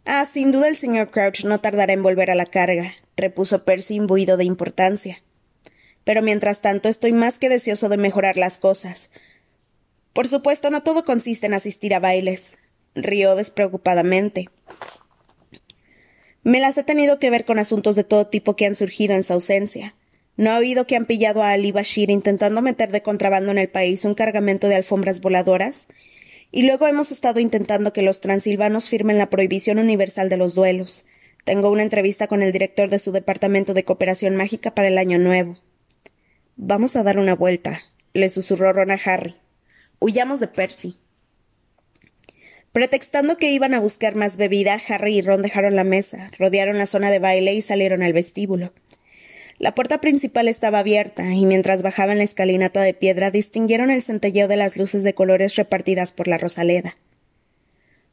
Ah, sin duda el señor Crouch no tardará en volver a la carga repuso Percy imbuido de importancia. Pero mientras tanto estoy más que deseoso de mejorar las cosas. Por supuesto, no todo consiste en asistir a bailes. rió despreocupadamente. Me las he tenido que ver con asuntos de todo tipo que han surgido en su ausencia. ¿No ha oído que han pillado a Ali Bashir intentando meter de contrabando en el país un cargamento de alfombras voladoras? Y luego hemos estado intentando que los transilvanos firmen la prohibición universal de los duelos. Tengo una entrevista con el director de su departamento de cooperación mágica para el año nuevo. Vamos a dar una vuelta, le susurró Ron a Harry. Huyamos de Percy. Pretextando que iban a buscar más bebida, Harry y Ron dejaron la mesa, rodearon la zona de baile y salieron al vestíbulo. La puerta principal estaba abierta, y mientras bajaban la escalinata de piedra distinguieron el centelleo de las luces de colores repartidas por la rosaleda.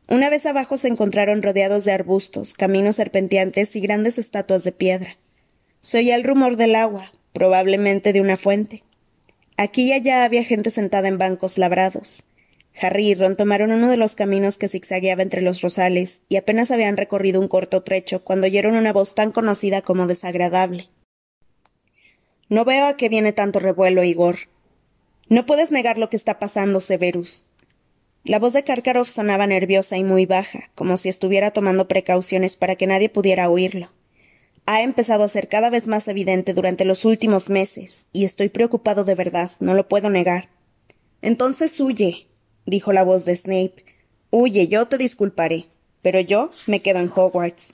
Una vez abajo se encontraron rodeados de arbustos, caminos serpenteantes y grandes estatuas de piedra. Se oía el rumor del agua, probablemente de una fuente. Aquí y allá había gente sentada en bancos labrados. Harry y Ron tomaron uno de los caminos que zigzagueaba entre los rosales y apenas habían recorrido un corto trecho cuando oyeron una voz tan conocida como desagradable. No veo a qué viene tanto revuelo, Igor. No puedes negar lo que está pasando, Severus. La voz de Karkaroff sonaba nerviosa y muy baja, como si estuviera tomando precauciones para que nadie pudiera oírlo. Ha empezado a ser cada vez más evidente durante los últimos meses, y estoy preocupado de verdad, no lo puedo negar. Entonces huye, dijo la voz de Snape. Huye, yo te disculparé, pero yo me quedo en Hogwarts.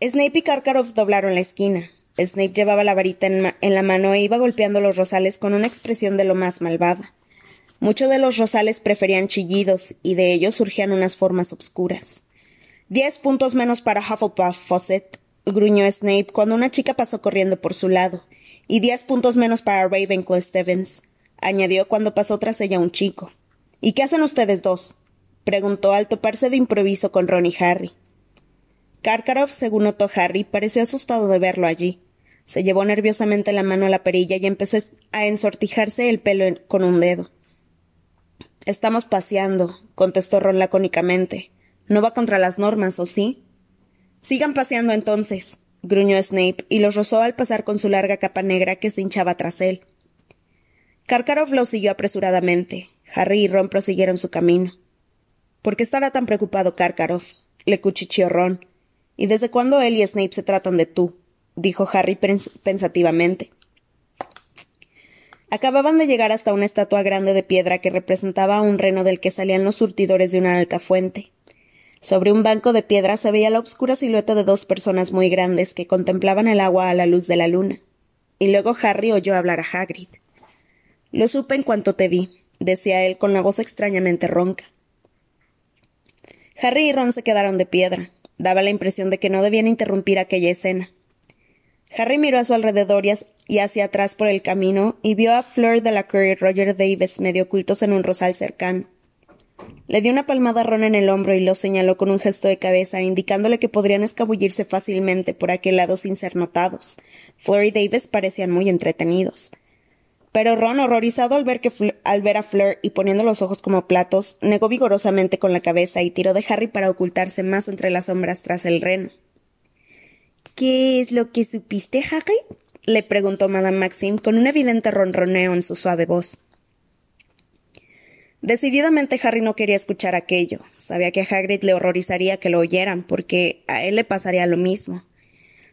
Snape y Karkaroff doblaron la esquina. Snape llevaba la varita en, la mano e iba golpeando los rosales con una expresión de lo más malvada. Muchos de los rosales preferían chillidos, y de ellos surgían unas formas obscuras. Diez puntos menos para Hufflepuff, Fawcett, gruñó Snape cuando una chica pasó corriendo por su lado, y diez puntos menos para Ravenclaw Stevens, añadió cuando pasó tras ella un chico. ¿Y qué hacen ustedes dos? preguntó al toparse de improviso con Ron y Harry. Karkaroff, según notó Harry, pareció asustado de verlo allí. Se llevó nerviosamente la mano a la perilla y empezó a ensortijarse el pelo con un dedo. Estamos paseando, contestó Ron lacónicamente. No va contra las normas, ¿o sí? Sigan paseando entonces, gruñó Snape y los rozó al pasar con su larga capa negra que se hinchaba tras él. Karkaroff lo siguió apresuradamente. Harry y Ron prosiguieron su camino. ¿Por qué estará tan preocupado Karkaroff? le cuchicheó Ron. ¿Y desde cuándo él y Snape se tratan de tú? dijo Harry pensativamente. Acababan de llegar hasta una estatua grande de piedra que representaba un reno del que salían los surtidores de una alta fuente. Sobre un banco de piedra se veía la oscura silueta de dos personas muy grandes que contemplaban el agua a la luz de la luna. Y luego Harry oyó hablar a Hagrid. Lo supe en cuanto te vi, decía él con la voz extrañamente ronca. Harry y Ron se quedaron de piedra. Daba la impresión de que no debían interrumpir aquella escena. Harry miró a su alrededor y hacia atrás por el camino y vio a Fleur Delacour y Roger Davis medio ocultos en un rosal cercano. Le dio una palmada a Ron en el hombro y lo señaló con un gesto de cabeza, indicándole que podrían escabullirse fácilmente por aquel lado sin ser notados. Fleur y Davis parecían muy entretenidos. Pero Ron, horrorizado al ver, que al ver a Fleur y poniendo los ojos como platos, negó vigorosamente con la cabeza y tiró de Harry para ocultarse más entre las sombras tras el reno. ¿Qué es lo que supiste, Harry? le preguntó Madame Maxim con un evidente ronroneo en su suave voz. Decididamente Harry no quería escuchar aquello. Sabía que a Hagrid le horrorizaría que lo oyeran, porque a él le pasaría lo mismo.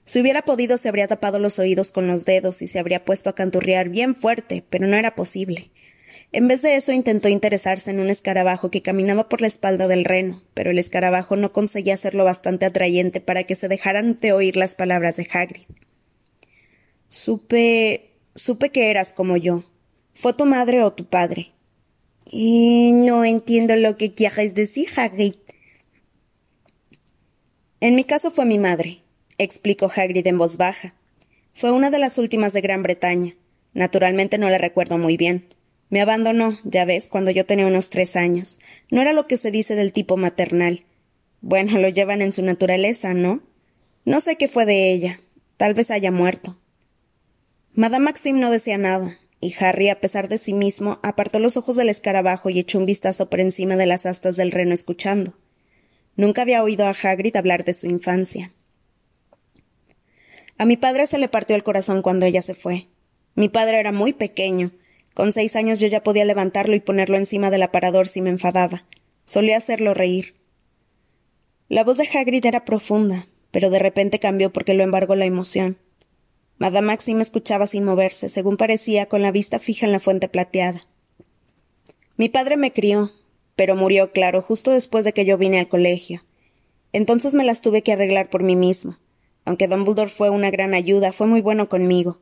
Si hubiera podido se habría tapado los oídos con los dedos y se habría puesto a canturrear bien fuerte, pero no era posible. En vez de eso intentó interesarse en un escarabajo que caminaba por la espalda del reno, pero el escarabajo no conseguía hacerlo bastante atrayente para que se dejaran de oír las palabras de Hagrid. Supe. supe que eras como yo. ¿Fue tu madre o tu padre? Y no entiendo lo que quieres decir, Hagrid. En mi caso fue mi madre, explicó Hagrid en voz baja. Fue una de las últimas de Gran Bretaña. Naturalmente no la recuerdo muy bien. Me abandonó, ya ves, cuando yo tenía unos tres años. No era lo que se dice del tipo maternal. Bueno, lo llevan en su naturaleza, ¿no? No sé qué fue de ella. Tal vez haya muerto. Madame Maxim no decía nada, y Harry, a pesar de sí mismo, apartó los ojos del escarabajo y echó un vistazo por encima de las astas del reno escuchando. Nunca había oído a Hagrid hablar de su infancia. A mi padre se le partió el corazón cuando ella se fue. Mi padre era muy pequeño, con seis años yo ya podía levantarlo y ponerlo encima del aparador si me enfadaba. Solía hacerlo reír. La voz de Hagrid era profunda, pero de repente cambió porque lo embargó la emoción. Madame Maxim escuchaba sin moverse, según parecía, con la vista fija en la fuente plateada. Mi padre me crió, pero murió, claro, justo después de que yo vine al colegio. Entonces me las tuve que arreglar por mí mismo. Aunque Dumbledore fue una gran ayuda, fue muy bueno conmigo.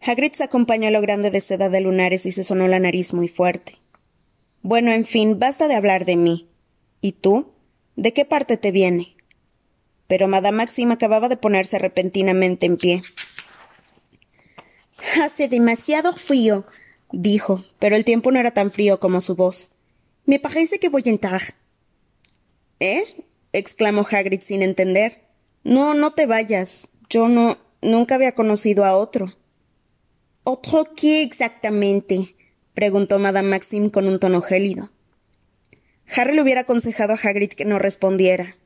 Hagrid se acompañó a lo grande de seda de lunares y se sonó la nariz muy fuerte. Bueno, en fin, basta de hablar de mí. ¿Y tú? ¿De qué parte te viene? Pero Madame Maxim acababa de ponerse repentinamente en pie. Hace demasiado frío, dijo, pero el tiempo no era tan frío como su voz. Me parece que voy a entrar. ¿Eh? exclamó Hagrid sin entender. No, no te vayas. Yo no nunca había conocido a otro. ¿Otro qué exactamente? preguntó Madame Maxim con un tono gélido. Harry le hubiera aconsejado a Hagrid que no respondiera.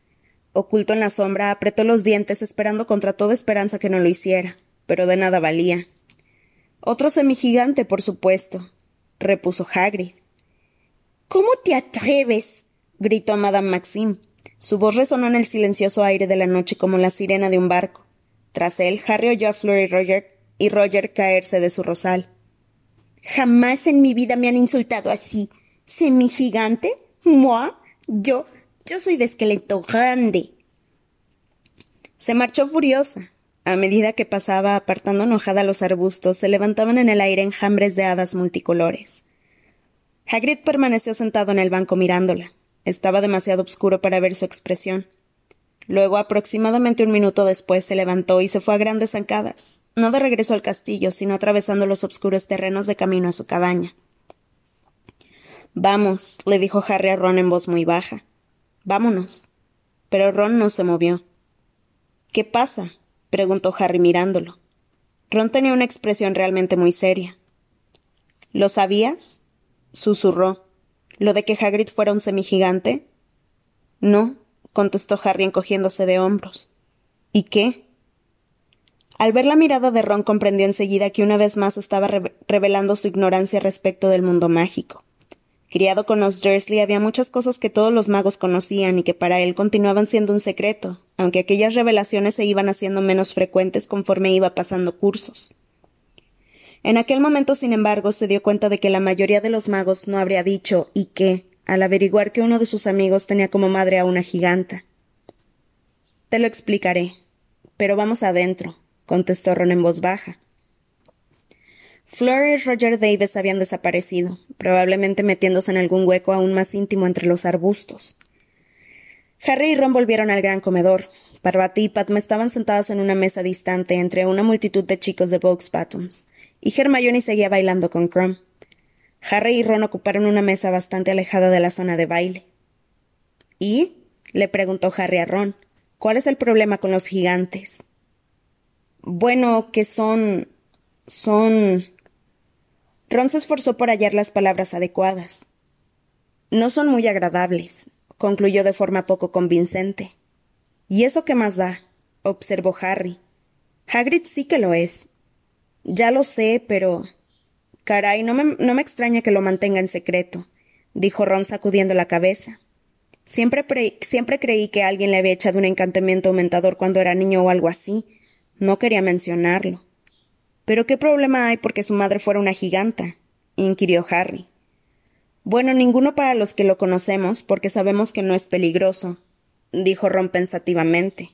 Oculto en la sombra, apretó los dientes esperando contra toda esperanza que no lo hiciera, pero de nada valía. Otro semigigante, por supuesto, repuso Hagrid. ¿Cómo te atreves? gritó Madame Maxim. Su voz resonó en el silencioso aire de la noche como la sirena de un barco. Tras él, Harry oyó a Roger y Roger caerse de su rosal. Jamás en mi vida me han insultado así. ¿Semigigante? ¿Moi? Yo, yo soy de esqueleto grande. Se marchó furiosa. A medida que pasaba apartando enojada los arbustos, se levantaban en el aire enjambres de hadas multicolores. Hagrid permaneció sentado en el banco mirándola. Estaba demasiado oscuro para ver su expresión. Luego, aproximadamente un minuto después, se levantó y se fue a grandes zancadas, no de regreso al castillo, sino atravesando los oscuros terrenos de camino a su cabaña. Vamos, le dijo Harry a Ron en voz muy baja. Vámonos. Pero Ron no se movió. ¿Qué pasa? preguntó Harry mirándolo. Ron tenía una expresión realmente muy seria. ¿Lo sabías? susurró. ¿Lo de que Hagrid fuera un semigigante? No, contestó Harry encogiéndose de hombros. ¿Y qué? Al ver la mirada de Ron comprendió enseguida que una vez más estaba revelando su ignorancia respecto del mundo mágico. Criado con los Dursley había muchas cosas que todos los magos conocían y que para él continuaban siendo un secreto, aunque aquellas revelaciones se iban haciendo menos frecuentes conforme iba pasando cursos. En aquel momento, sin embargo, se dio cuenta de que la mayoría de los magos no habría dicho y qué al averiguar que uno de sus amigos tenía como madre a una giganta. Te lo explicaré. Pero vamos adentro, contestó Ron en voz baja. Fleur y Roger Davis habían desaparecido, probablemente metiéndose en algún hueco aún más íntimo entre los arbustos. Harry y Ron volvieron al gran comedor. Parvati y Padma estaban sentadas en una mesa distante entre una multitud de chicos de Box Pattons, y Hermione seguía bailando con Crumb. Harry y Ron ocuparon una mesa bastante alejada de la zona de baile. ¿Y? le preguntó Harry a Ron. ¿Cuál es el problema con los gigantes? Bueno, que son. son. Ron se esforzó por hallar las palabras adecuadas. No son muy agradables, concluyó de forma poco convincente. ¿Y eso qué más da? observó Harry. Hagrid sí que lo es. Ya lo sé, pero. Caray, no me, no me extraña que lo mantenga en secreto, dijo Ron sacudiendo la cabeza. Siempre, siempre creí que alguien le había echado un encantamiento aumentador cuando era niño o algo así. No quería mencionarlo. ¿Pero qué problema hay porque su madre fuera una giganta? inquirió Harry. Bueno, ninguno para los que lo conocemos, porque sabemos que no es peligroso, dijo Ron pensativamente.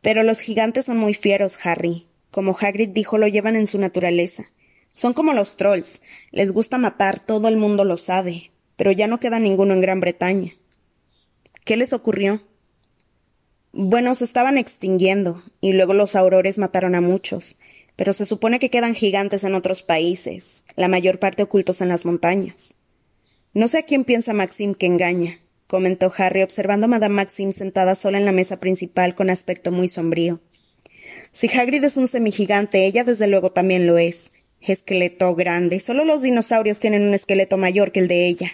Pero los gigantes son muy fieros, Harry. Como Hagrid dijo, lo llevan en su naturaleza. Son como los trolls. Les gusta matar, todo el mundo lo sabe. Pero ya no queda ninguno en Gran Bretaña. ¿Qué les ocurrió? Bueno, se estaban extinguiendo, y luego los aurores mataron a muchos. Pero se supone que quedan gigantes en otros países, la mayor parte ocultos en las montañas. No sé a quién piensa Maxim que engaña, comentó Harry observando a Madame Maxim sentada sola en la mesa principal con aspecto muy sombrío. Si Hagrid es un semigigante, ella desde luego también lo es. Esqueleto grande. Solo los dinosaurios tienen un esqueleto mayor que el de ella.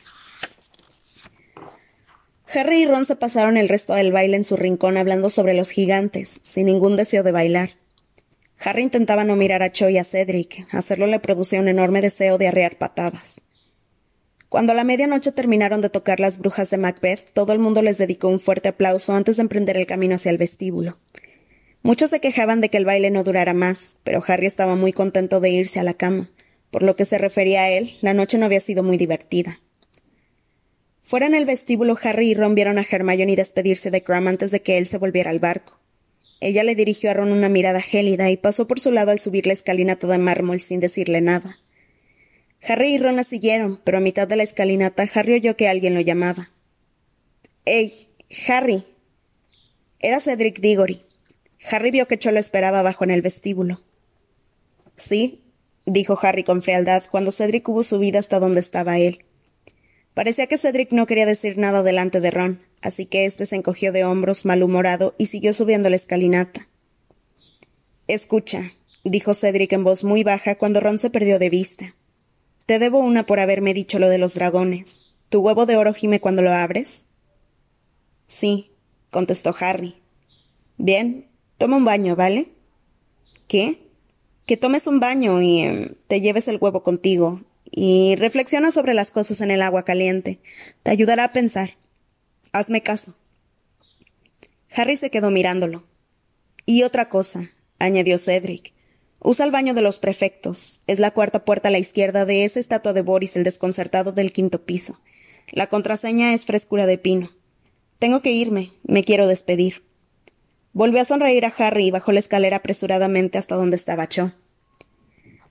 Harry y Ron se pasaron el resto del baile en su rincón hablando sobre los gigantes, sin ningún deseo de bailar. Harry intentaba no mirar a Cho y a Cedric. Hacerlo le producía un enorme deseo de arrear patadas. Cuando a la medianoche terminaron de tocar las brujas de Macbeth, todo el mundo les dedicó un fuerte aplauso antes de emprender el camino hacia el vestíbulo. Muchos se quejaban de que el baile no durara más, pero Harry estaba muy contento de irse a la cama. Por lo que se refería a él, la noche no había sido muy divertida. Fuera en el vestíbulo, Harry y Ron vieron a Hermione despedirse de Crumb antes de que él se volviera al barco. Ella le dirigió a Ron una mirada gélida y pasó por su lado al subir la escalinata de mármol sin decirle nada. Harry y Ron la siguieron, pero a mitad de la escalinata Harry oyó que alguien lo llamaba. ¡Ey! Harry. Era Cedric Diggory. Harry vio que Cho lo esperaba abajo en el vestíbulo. Sí, dijo Harry con frialdad cuando Cedric hubo subido hasta donde estaba él. Parecía que Cedric no quería decir nada delante de Ron, así que éste se encogió de hombros malhumorado y siguió subiendo la escalinata. Escucha, dijo Cedric en voz muy baja cuando Ron se perdió de vista. Te debo una por haberme dicho lo de los dragones. ¿Tu huevo de oro gime cuando lo abres? Sí, contestó Harry. Bien, Toma un baño, ¿vale? ¿Qué? Que tomes un baño y em, te lleves el huevo contigo y reflexiona sobre las cosas en el agua caliente. Te ayudará a pensar. Hazme caso. Harry se quedó mirándolo. Y otra cosa, añadió Cedric. Usa el baño de los prefectos. Es la cuarta puerta a la izquierda de esa estatua de Boris el desconcertado del quinto piso. La contraseña es frescura de pino. Tengo que irme. Me quiero despedir. Volvió a sonreír a Harry y bajó la escalera apresuradamente hasta donde estaba Cho.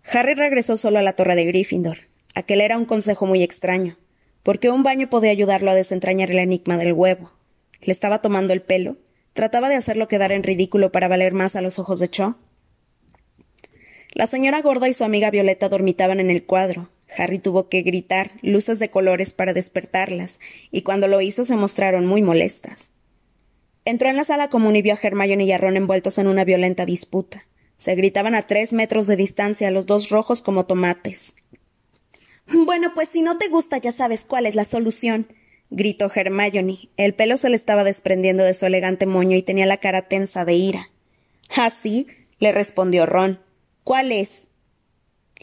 Harry regresó solo a la torre de Gryffindor. Aquel era un consejo muy extraño, porque un baño podía ayudarlo a desentrañar el enigma del huevo. Le estaba tomando el pelo. Trataba de hacerlo quedar en ridículo para valer más a los ojos de Cho. La señora gorda y su amiga Violeta dormitaban en el cuadro. Harry tuvo que gritar luces de colores para despertarlas, y cuando lo hizo se mostraron muy molestas. Entró en la sala común y vio a Hermione y a Ron envueltos en una violenta disputa. Se gritaban a tres metros de distancia, los dos rojos como tomates. Bueno, pues si no te gusta ya sabes cuál es la solución, gritó Hermione. El pelo se le estaba desprendiendo de su elegante moño y tenía la cara tensa de ira. ¿Ah, sí? le respondió Ron. ¿Cuál es?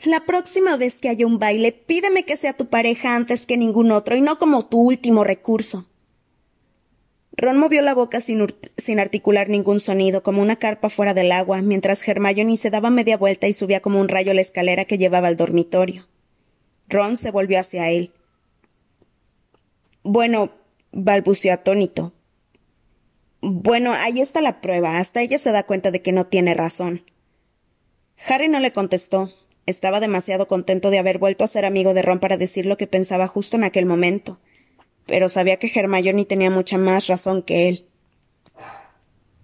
La próxima vez que haya un baile, pídeme que sea tu pareja antes que ningún otro y no como tu último recurso. Ron movió la boca sin, articular ningún sonido, como una carpa fuera del agua, mientras Hermione se daba media vuelta y subía como un rayo la escalera que llevaba al dormitorio. Ron se volvió hacia él. Bueno, balbuceó atónito. Bueno, ahí está la prueba. Hasta ella se da cuenta de que no tiene razón. Harry no le contestó. Estaba demasiado contento de haber vuelto a ser amigo de Ron para decir lo que pensaba justo en aquel momento pero sabía que Hermione tenía mucha más razón que él.